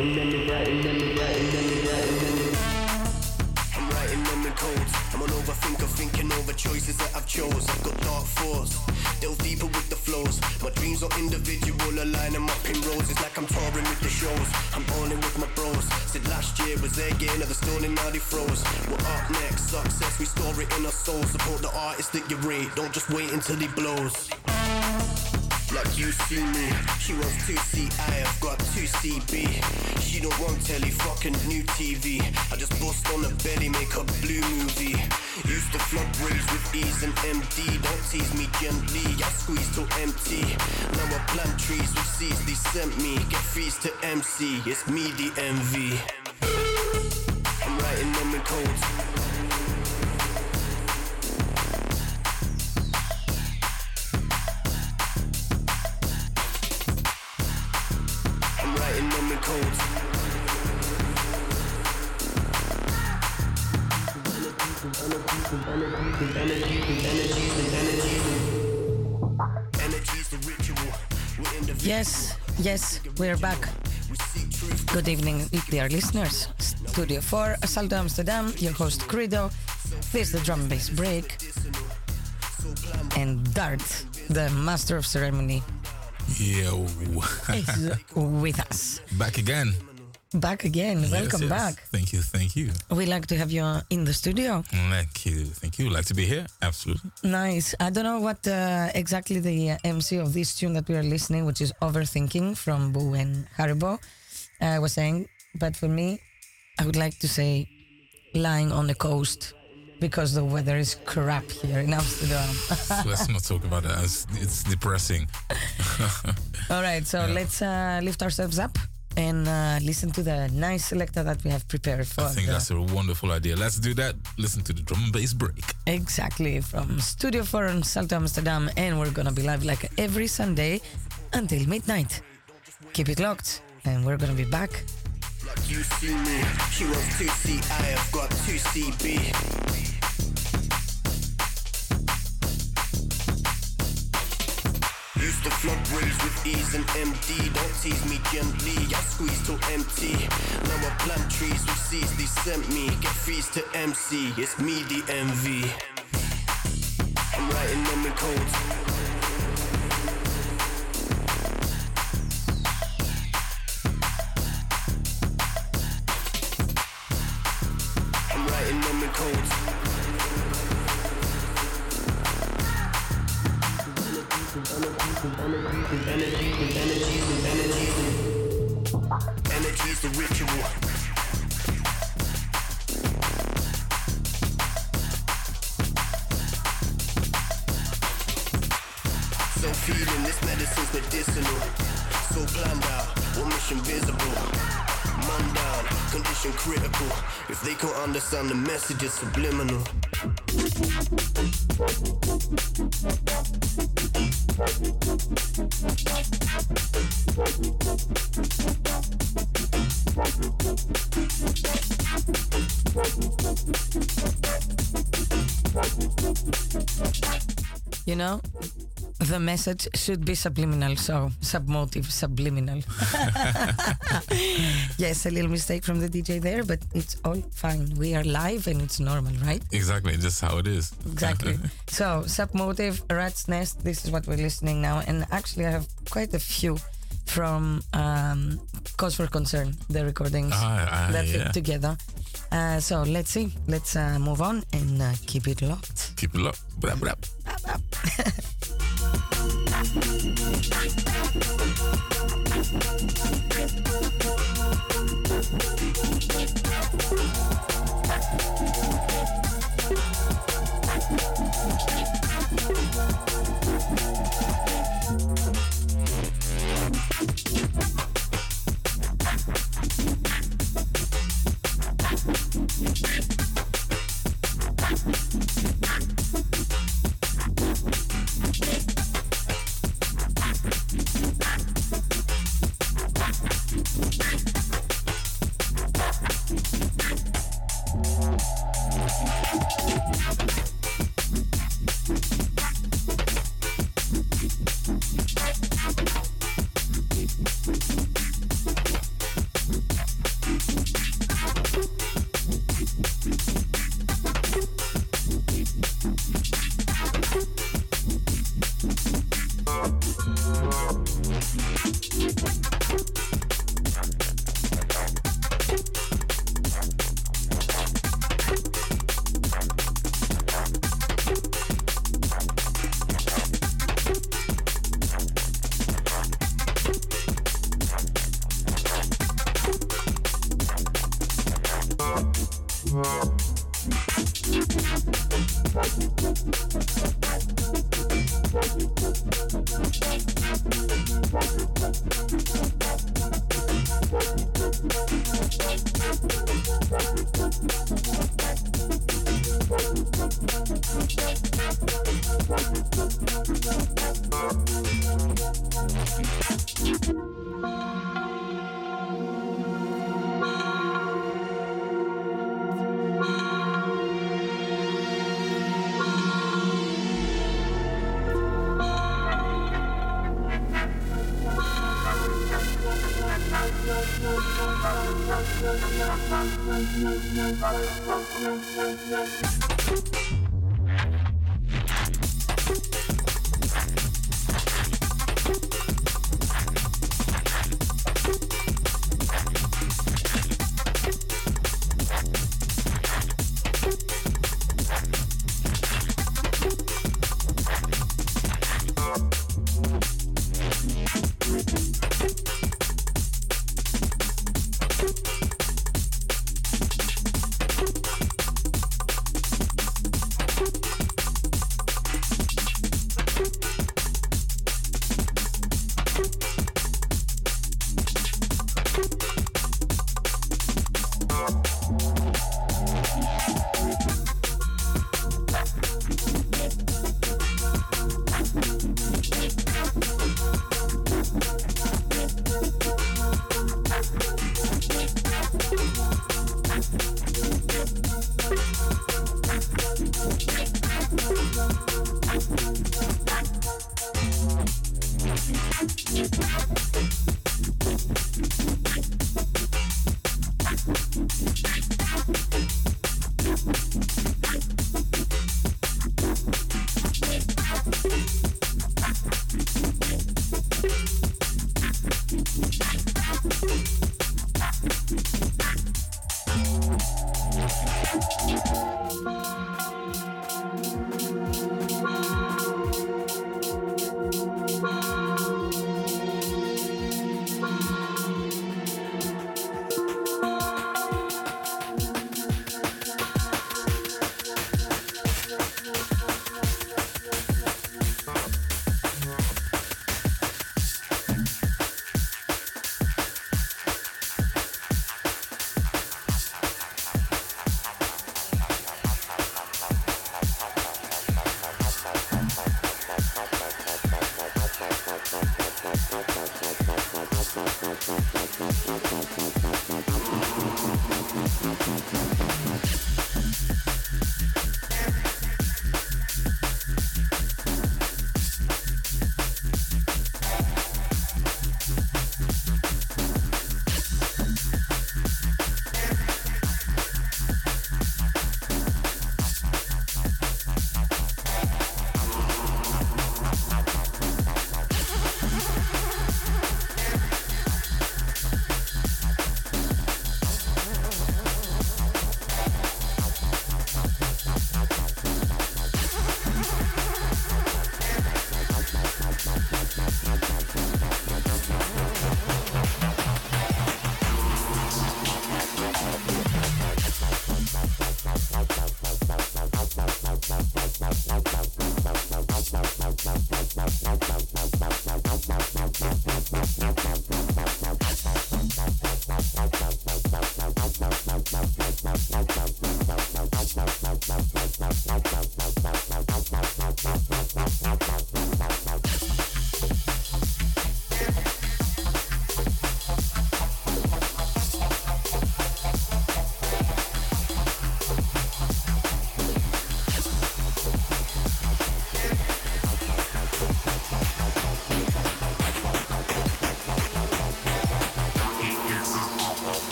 I'm writing them in codes. I'm an overthinker, thinking over choices that I've chose. I've got dark thoughts, delve deeper with the flows. My dreams are individual, align them up in rows. Like I'm touring with the shows. I'm balling with my bros. Said last year was their year, now the stoning, now they. We're up next, success, we store it in our souls. Support the artist that you rate, don't just wait until he blows. Like you see me, she wants to Don't telly, fucking new TV. I just bust on the belly, make a blue movie. Used to flood rays with ease and MD. Don't tease me gently, I squeeze till empty. Now I plant trees with seeds they sent me. Get fees to MC, it's me the MV. I'm writing them in codes. We're back. we seek truth. Good evening, dear listeners. Studio 4, Salto Amsterdam, your host Credo. This is the drum and bass break. And Dart, the master of ceremony, Yo, is with us. back again. Back again. Yes, Welcome yes. back. Thank you, thank you, We like to have you in the studio. thank you, thank you. Like to be here? Absolutely. Nice. I don't know what uh, exactly the uh, MC of this tune that we are listening, which is Overthinking from Boo and Haribo, uh, was saying. But for me, I would like to say lying on the coast because the weather is crap here in Amsterdam. So let's not talk about that. It's, it's depressing. All right, so let's uh, lift ourselves up and uh, listen to the nice selector that we have prepared for. I think the, that's a wonderful idea. Let's do that. Listen to the drum and bass break. Exactly, from Studio Forum, Salto Amsterdam, and we're gonna be live like every Sunday until midnight. Keep it locked, and we're gonna be back. Like you see me, QL2C, I have got 2CB. Used to flood rays with ease and MD. Don't tease me gently, I squeeze till empty. Now I plant trees with seeds they sent me. Get fees to MC, it's me the MV. I'm writing them in codes. I'm writing them in codes. Understand the message, it's subliminal. You know, the message should be subliminal, so submotive, subliminal. yes, a little mistake from the DJ there, but it's all fine. We are live and it's normal, right? Exactly, just how it is. Exactly. so, Submotive, Rat's Nest, this is what we're listening now. And actually, I have quite a few from um, Cause for Concern, the recordings ah, ah, that yeah. fit together. Uh, so let's see. Let's uh, move on and uh, keep it locked. Keep it locked. Blah, blah. blah, blah. listening.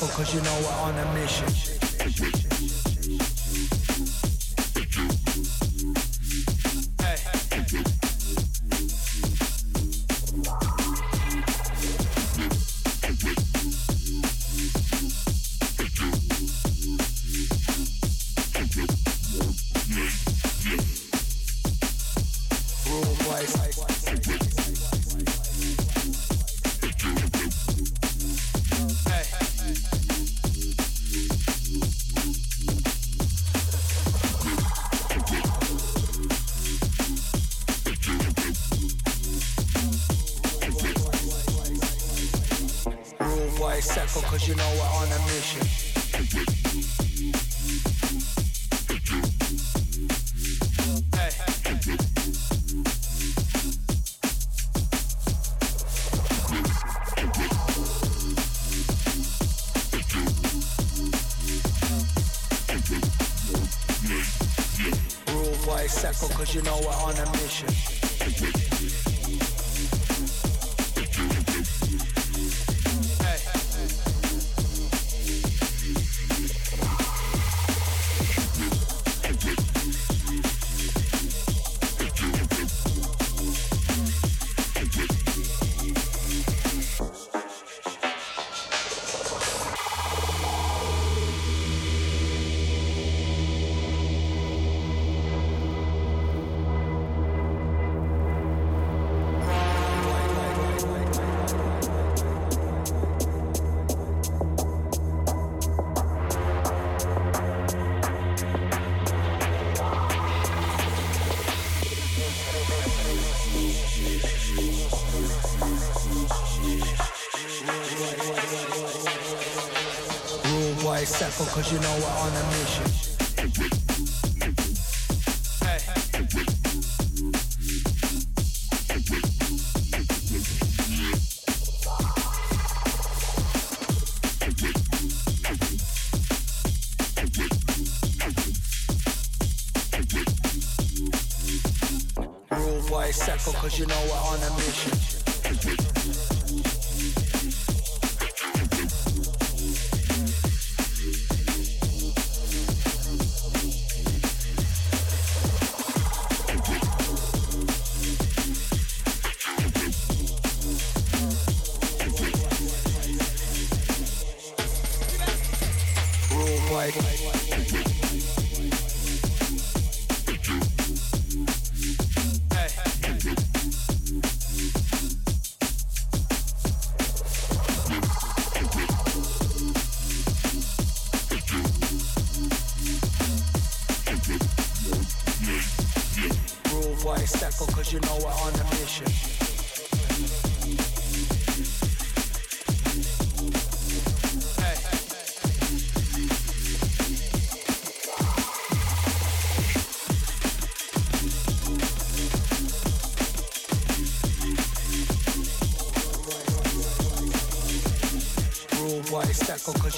Cause you know we're on a mission. Cause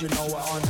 you know we're on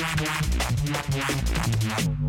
Thank you.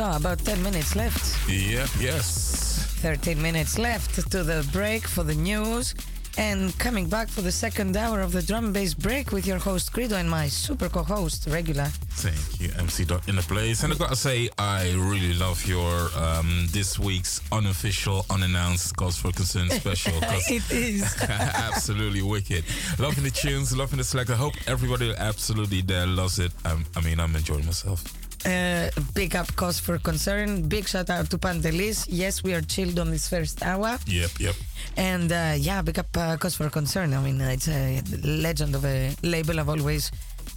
About 10 minutes left. Yep, yes. 13 minutes left to the break for the news. And coming back for the second hour of the drum bass break with your host Credo and my super co host, Regular. Thank you, MC Dart in the place. And I gotta say, I really love your um, this week's unofficial, unannounced Cause for Concern special. it is. absolutely wicked. Loving the tunes, loving the select. I hope everybody absolutely there loves it. Um, I mean, I'm enjoying myself. Uh, big up cause for concern. Big shout out to Pantelis. Yes, we are chilled on this first hour. Yep, yep. And uh, yeah, big up uh, cause for concern. I mean, uh, it's a legend of a label. I've always,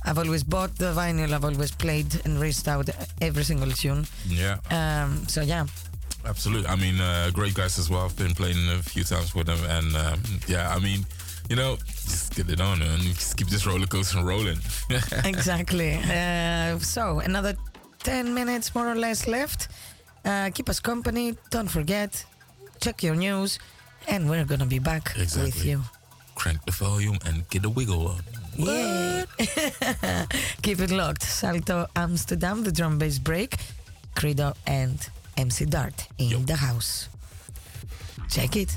I've always bought the vinyl. I've always played and raced out every single tune. Yeah, Um, so yeah, absolutely. I mean, uh, great guys as well. I've been playing a few times with them, and um, yeah, I mean, you know, just get it on and just keep this roller coaster rolling. exactly. Uh, so another 10 minutes more or less left. Uh, keep us company. Don't forget, check your news, and we're gonna be back with you. Crank the volume and get a wiggle on. Yeah. Keep it locked. Salto Amsterdam, the drum bass break, Credo and MC Dart in Yo. the house. Check it.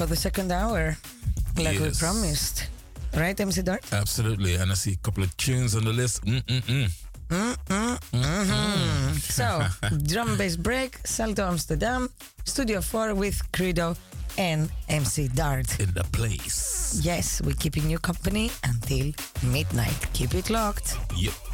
for the second hour, like yes. we promised. Right, MC Dart? Absolutely. And I see a couple of tunes on the list. Mm-mm-mm. Mm-mm. Mm-hmm. so, drum bass break, Salto Amsterdam, Studio 4 with Credo and MC Dart. In the place. Yes, we're keeping you company until midnight. Keep it locked. Yep.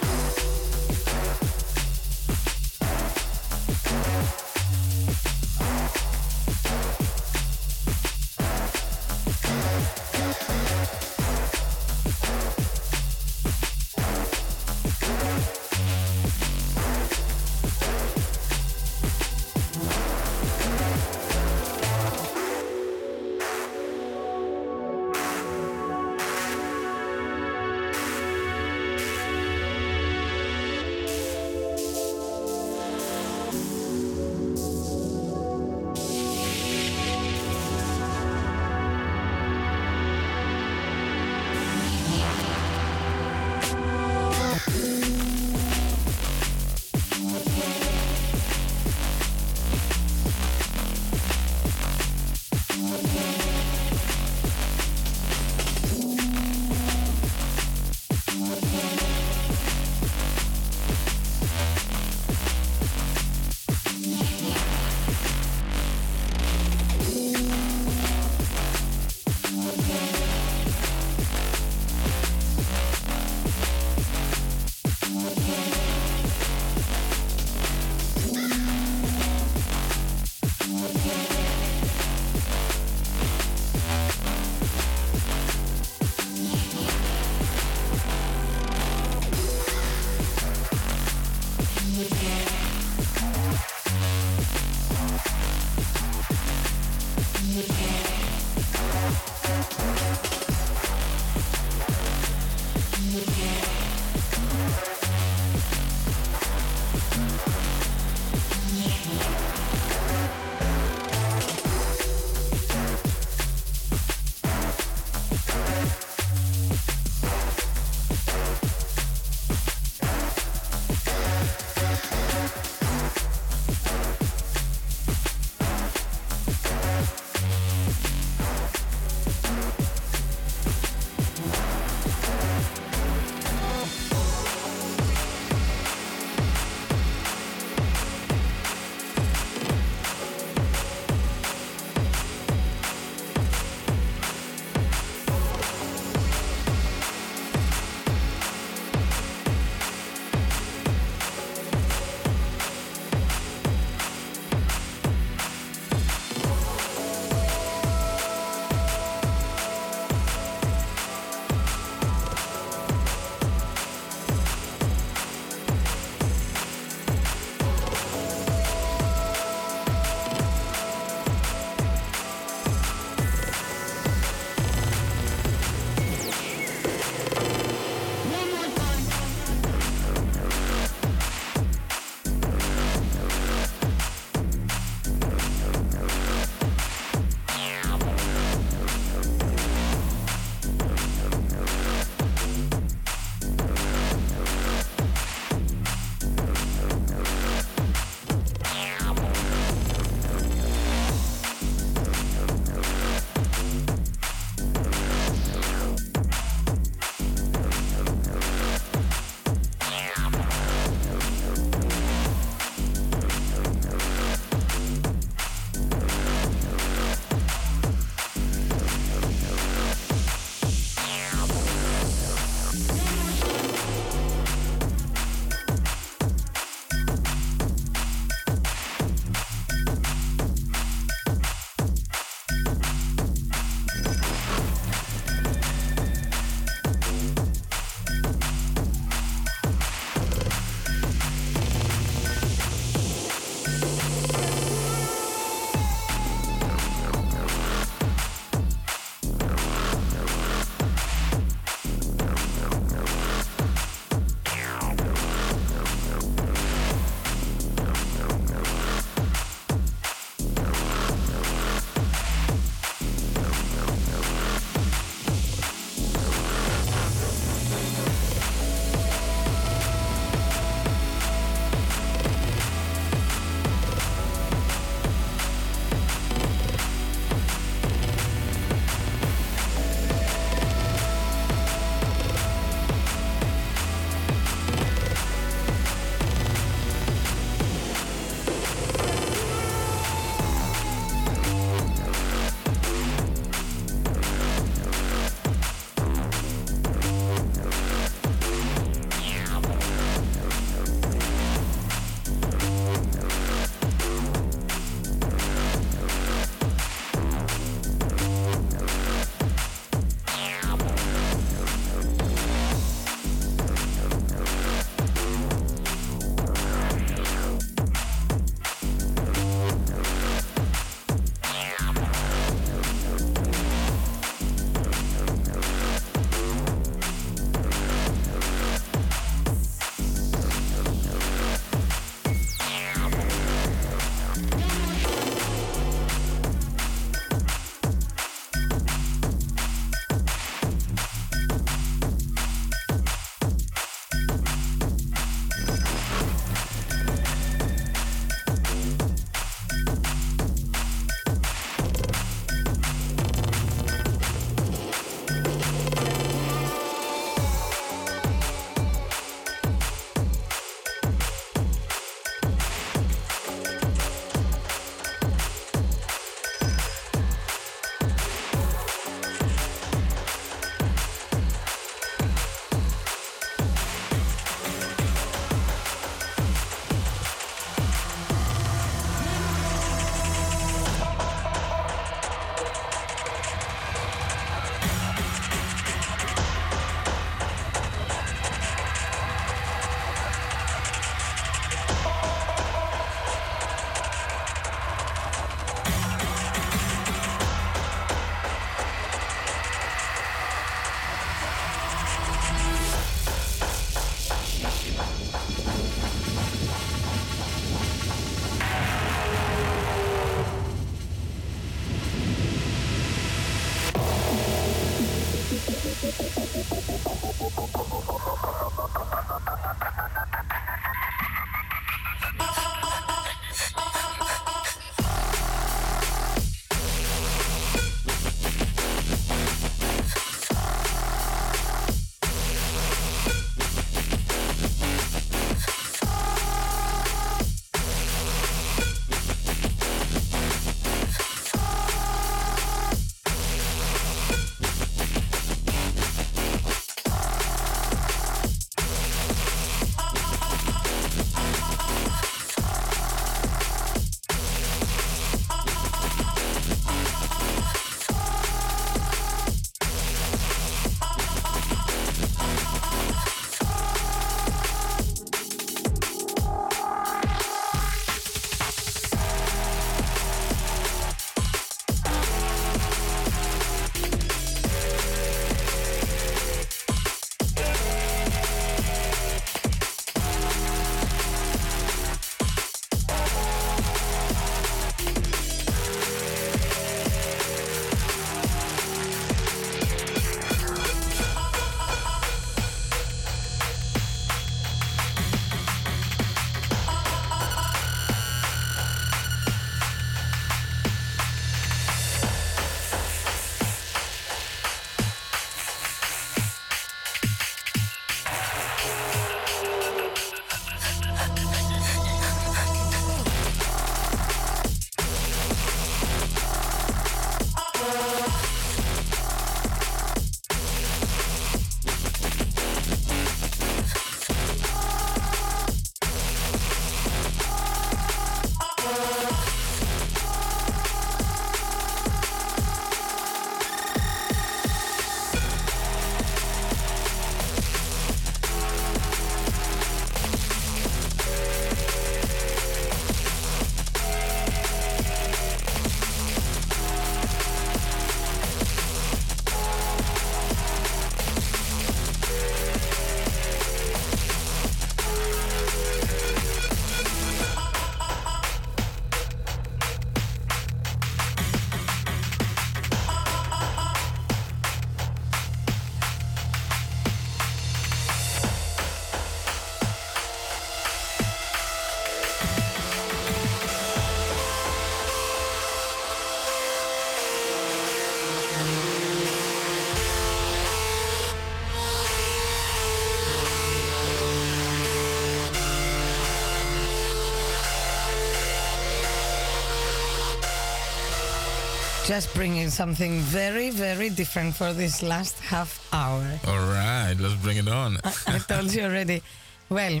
Just bringing something very, very different for this last half hour. All right, let's bring it on. I told you already. Well,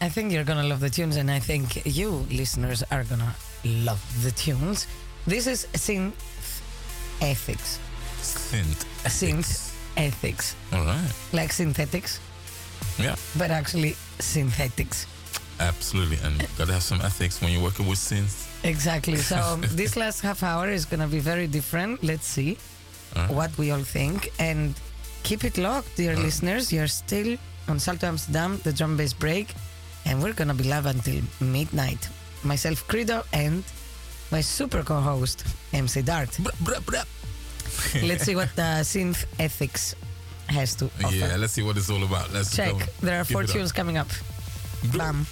I think you're gonna love the tunes, and I think you listeners are gonna love the tunes. This is synth ethics. Synth. Synth ethics, All right. like synthetics, Yeah, but actually synthetics. absolutely. And gotta have some ethics when you're working with synths. Exactly. So this last half hour is gonna be very different. Let's see Uh-huh. what we all think, and keep it locked, dear listeners. You're still on Salto Amsterdam, the drum bass break, and we're gonna be live until midnight. Myself, Credo, and my super co-host, MC Dart. Bruh, bruh. Let's see what the synth ethics has to offer. Yeah, let's see what it's all about. Let's Check. go. There are four it up. tunes coming up. Bam.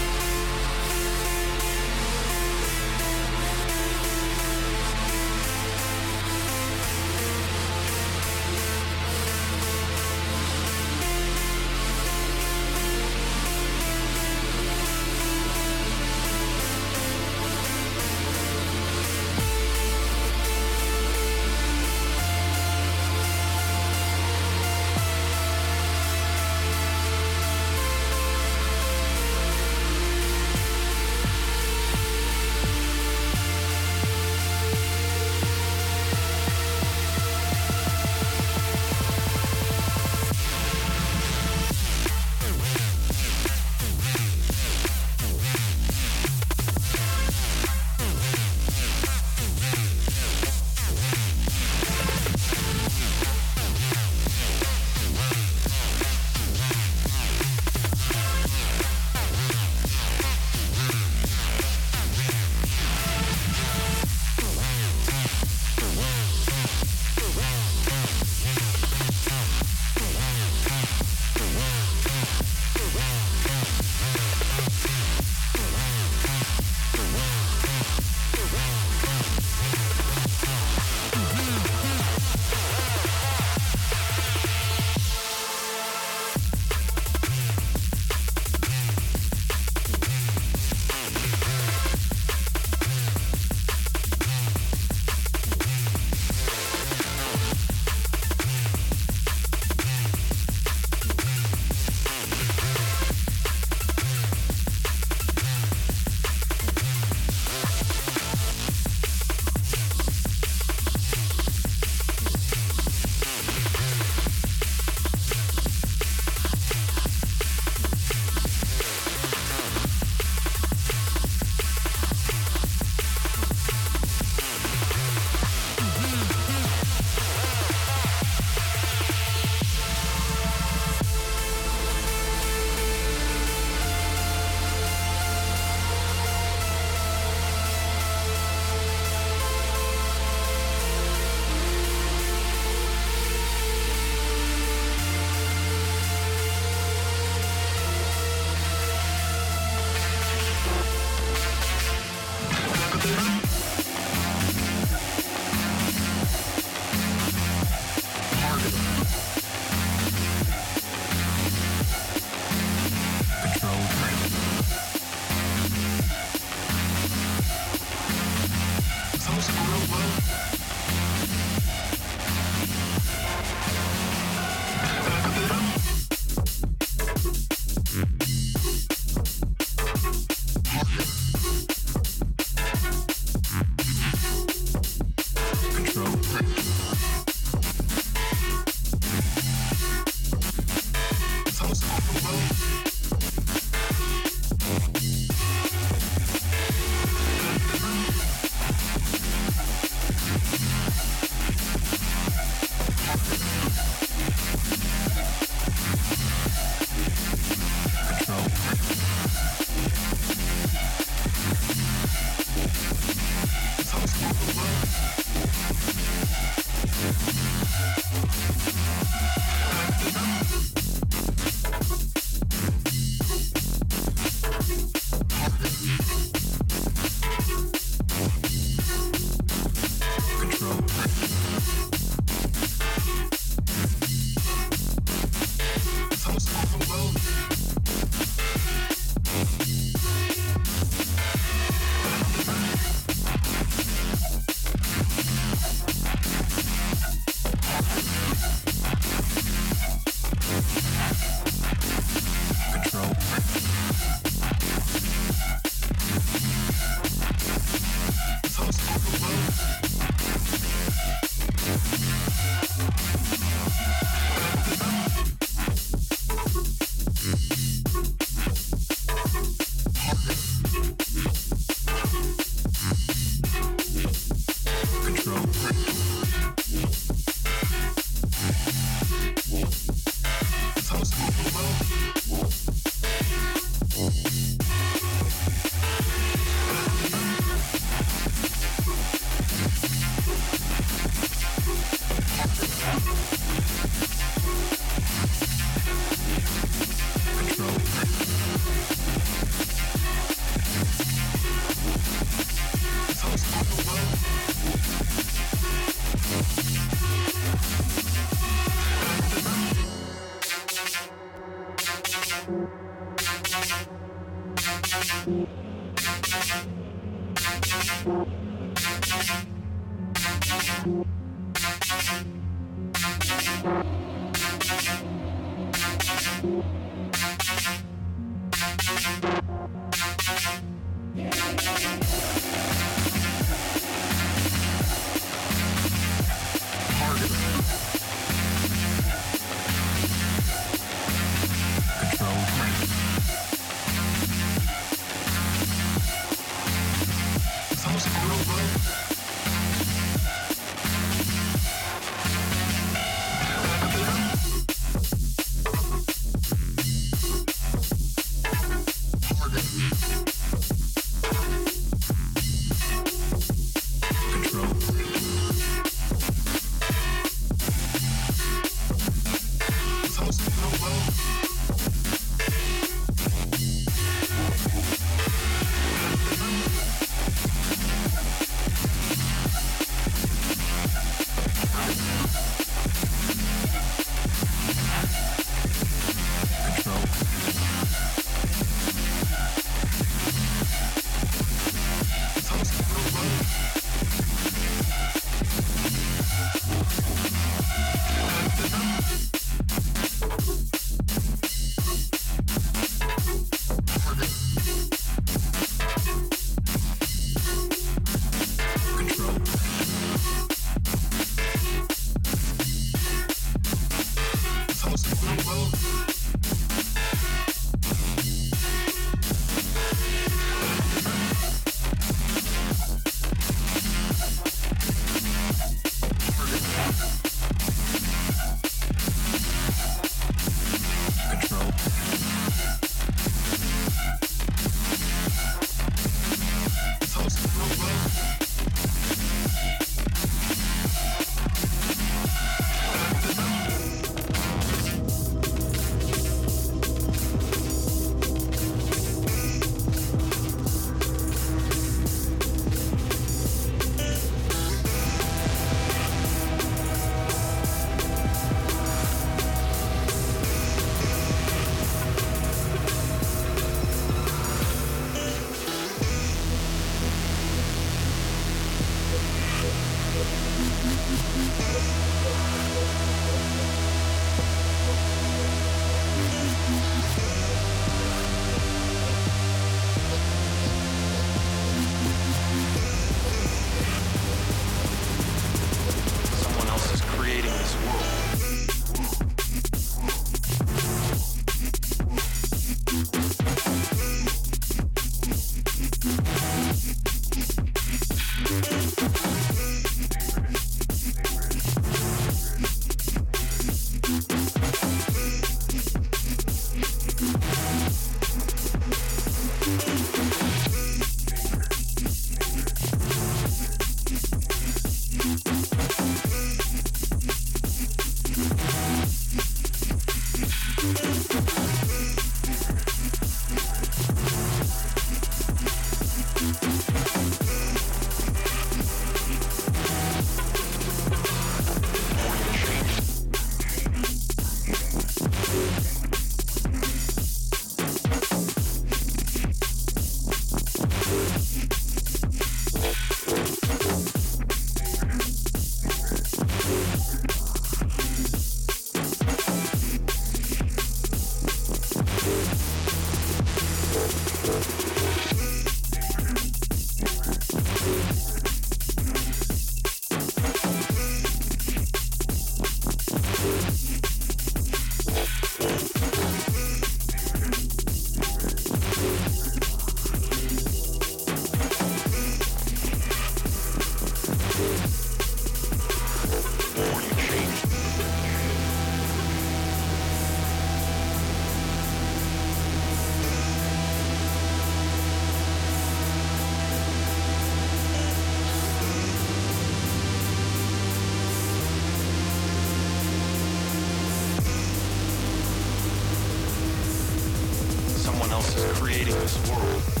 else is creating this world.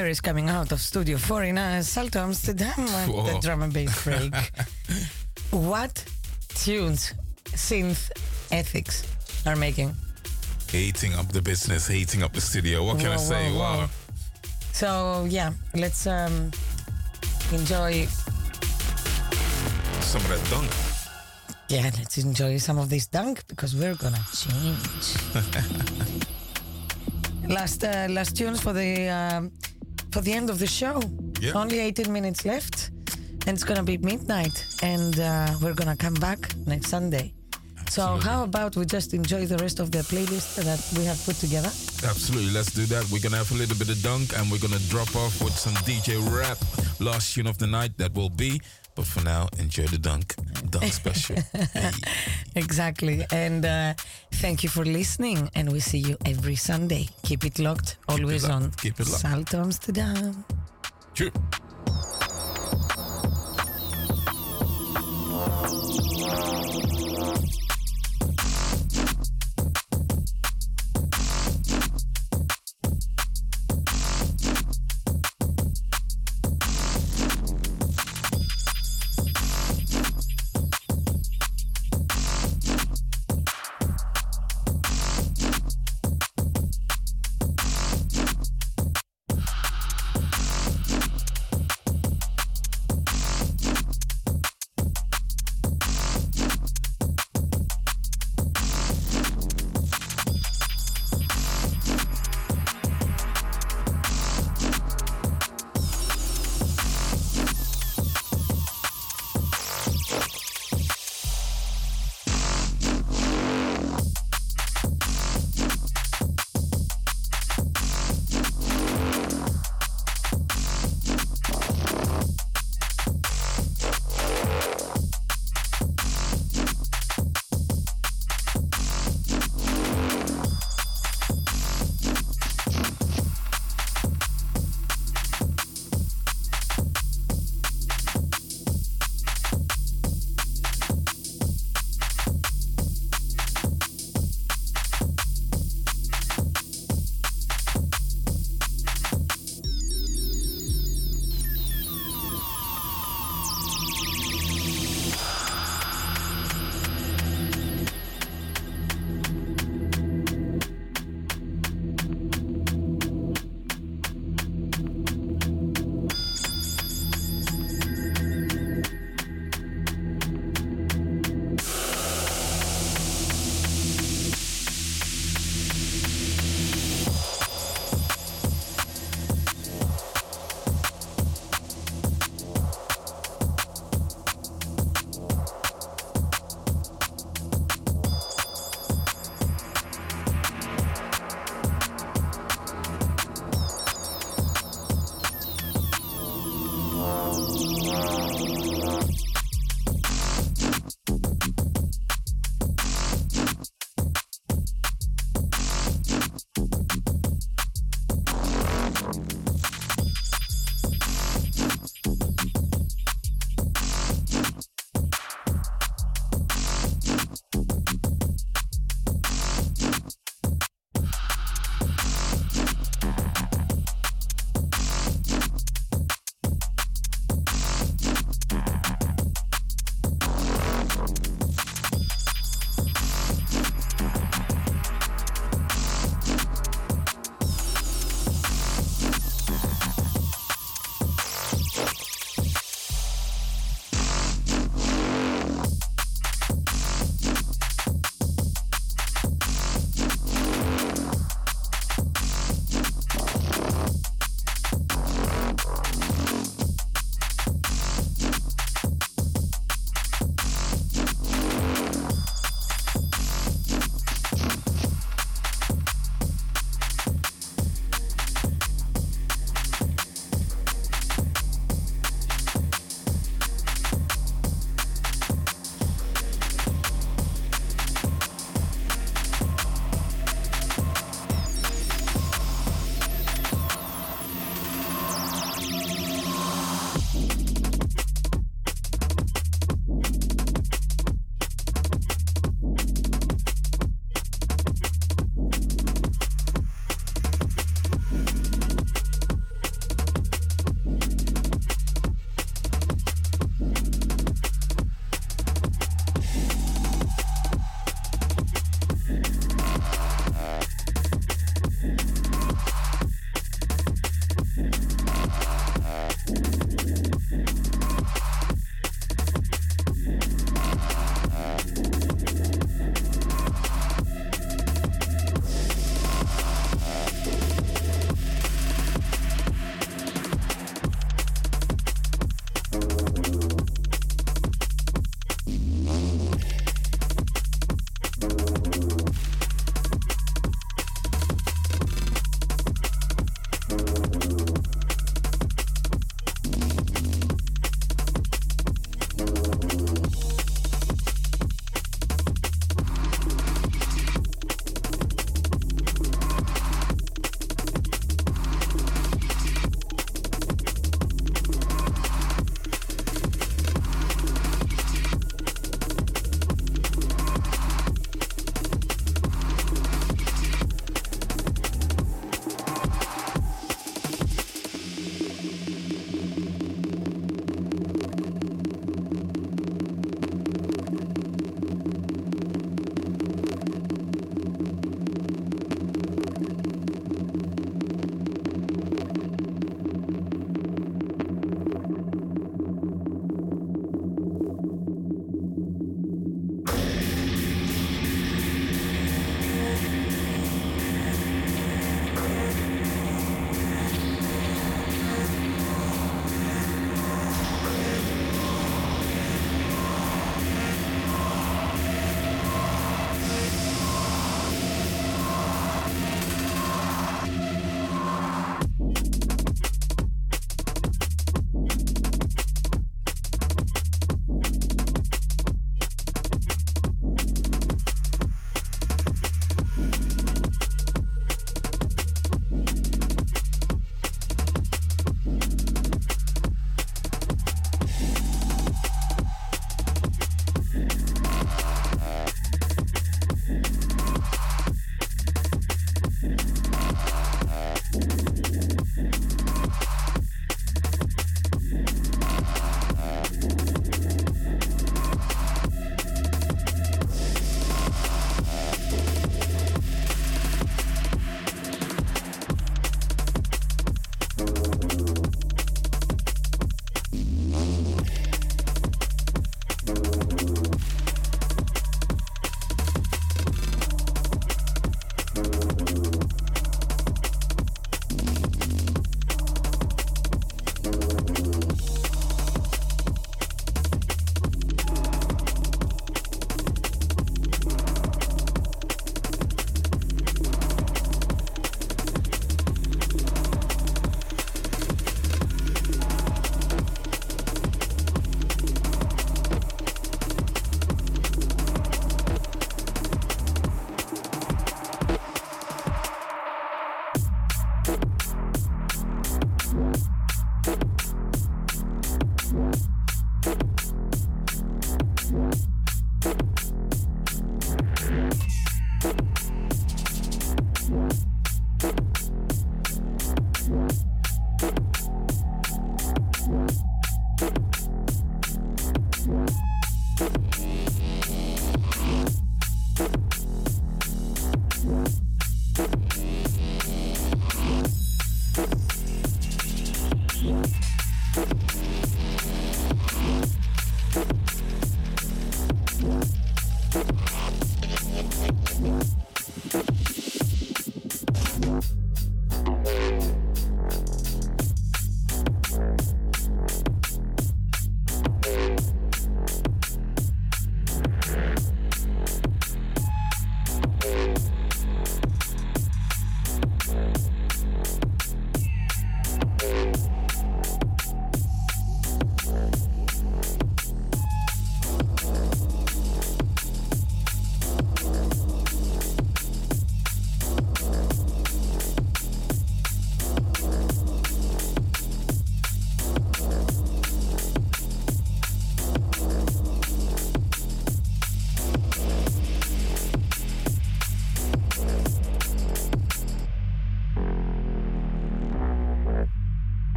Fire is coming out of Studio 4 in uh, Salto, Amsterdam, with the drum and bass break. what tunes synth ethics are making? Heating up the business, heating up the studio. What can I say? whoa, whoa. Wow. So yeah, let's um, enjoy. Some of that dunk. Yeah, let's enjoy some of this dunk because we're gonna change. last uh, last tunes for the um, for the end of the show. Yeah. Only 18 minutes left, and it's gonna be midnight, and uh, we're gonna come back next Sunday. So how about we just enjoy the rest of the playlist that we have put together? Absolutely, let's do that. We're gonna have a little bit of dunk and we're gonna drop off with some DJ Rap. Last tune of the night that will be. But for now, enjoy the dunk. Dunk special. Hey. Exactly. And uh, thank you for listening. And we see you every Sunday. Keep it locked. Always locked. on Keep it locked. Salto Amsterdam. Cheers.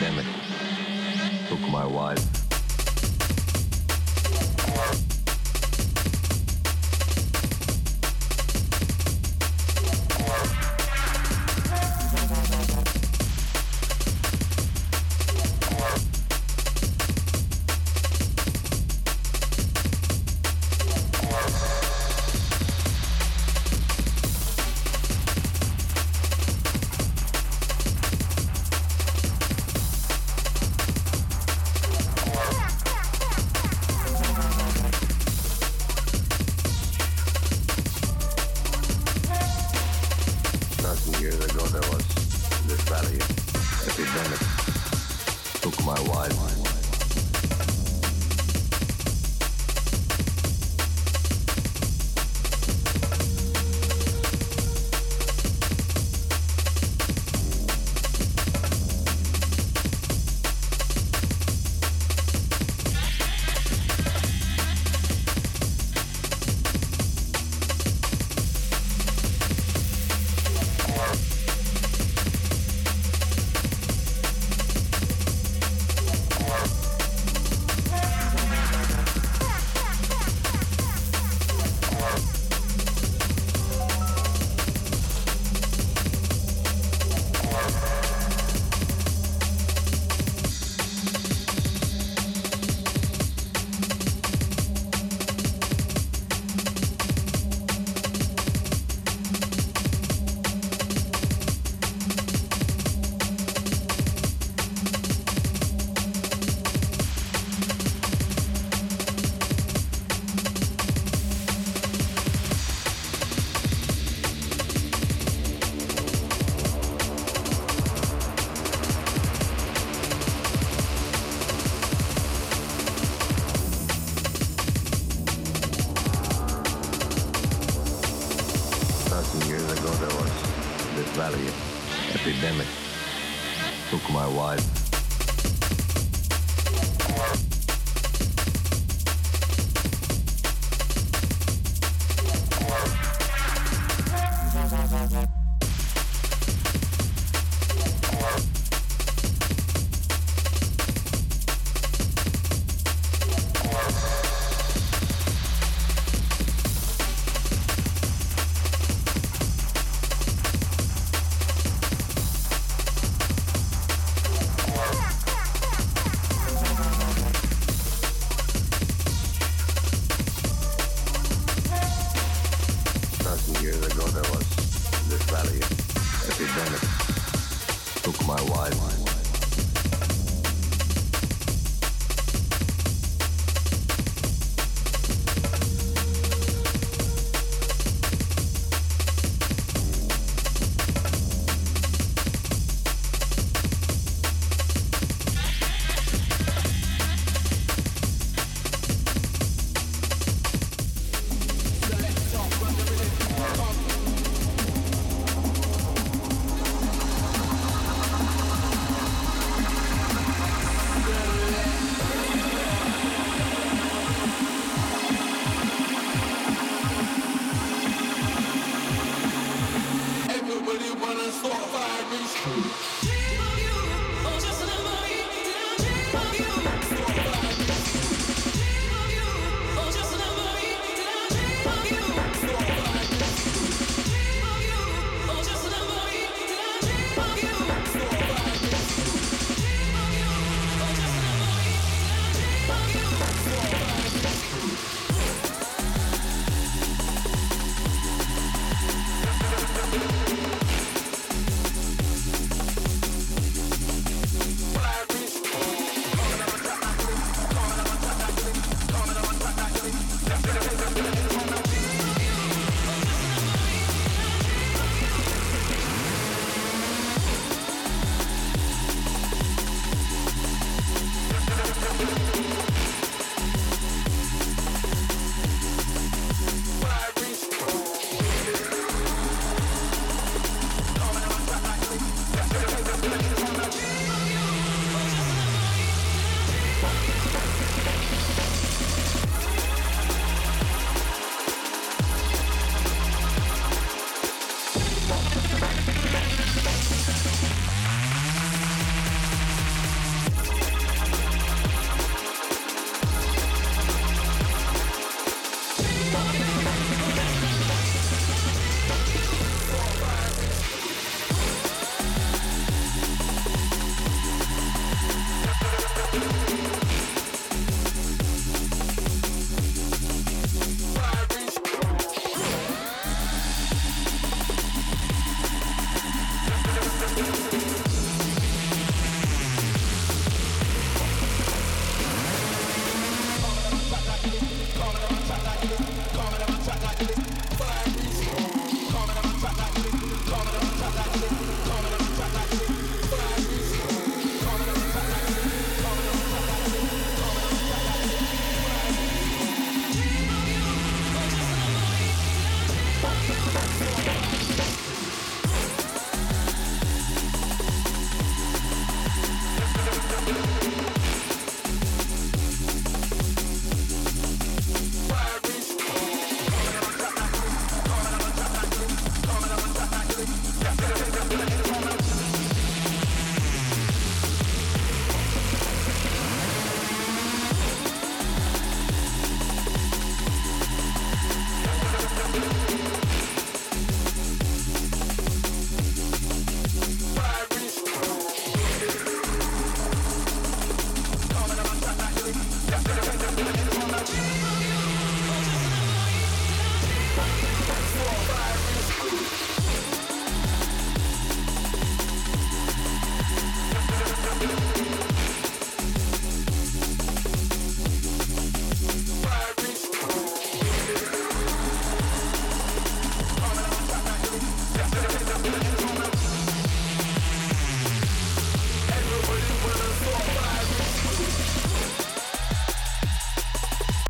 Epidemic took my wife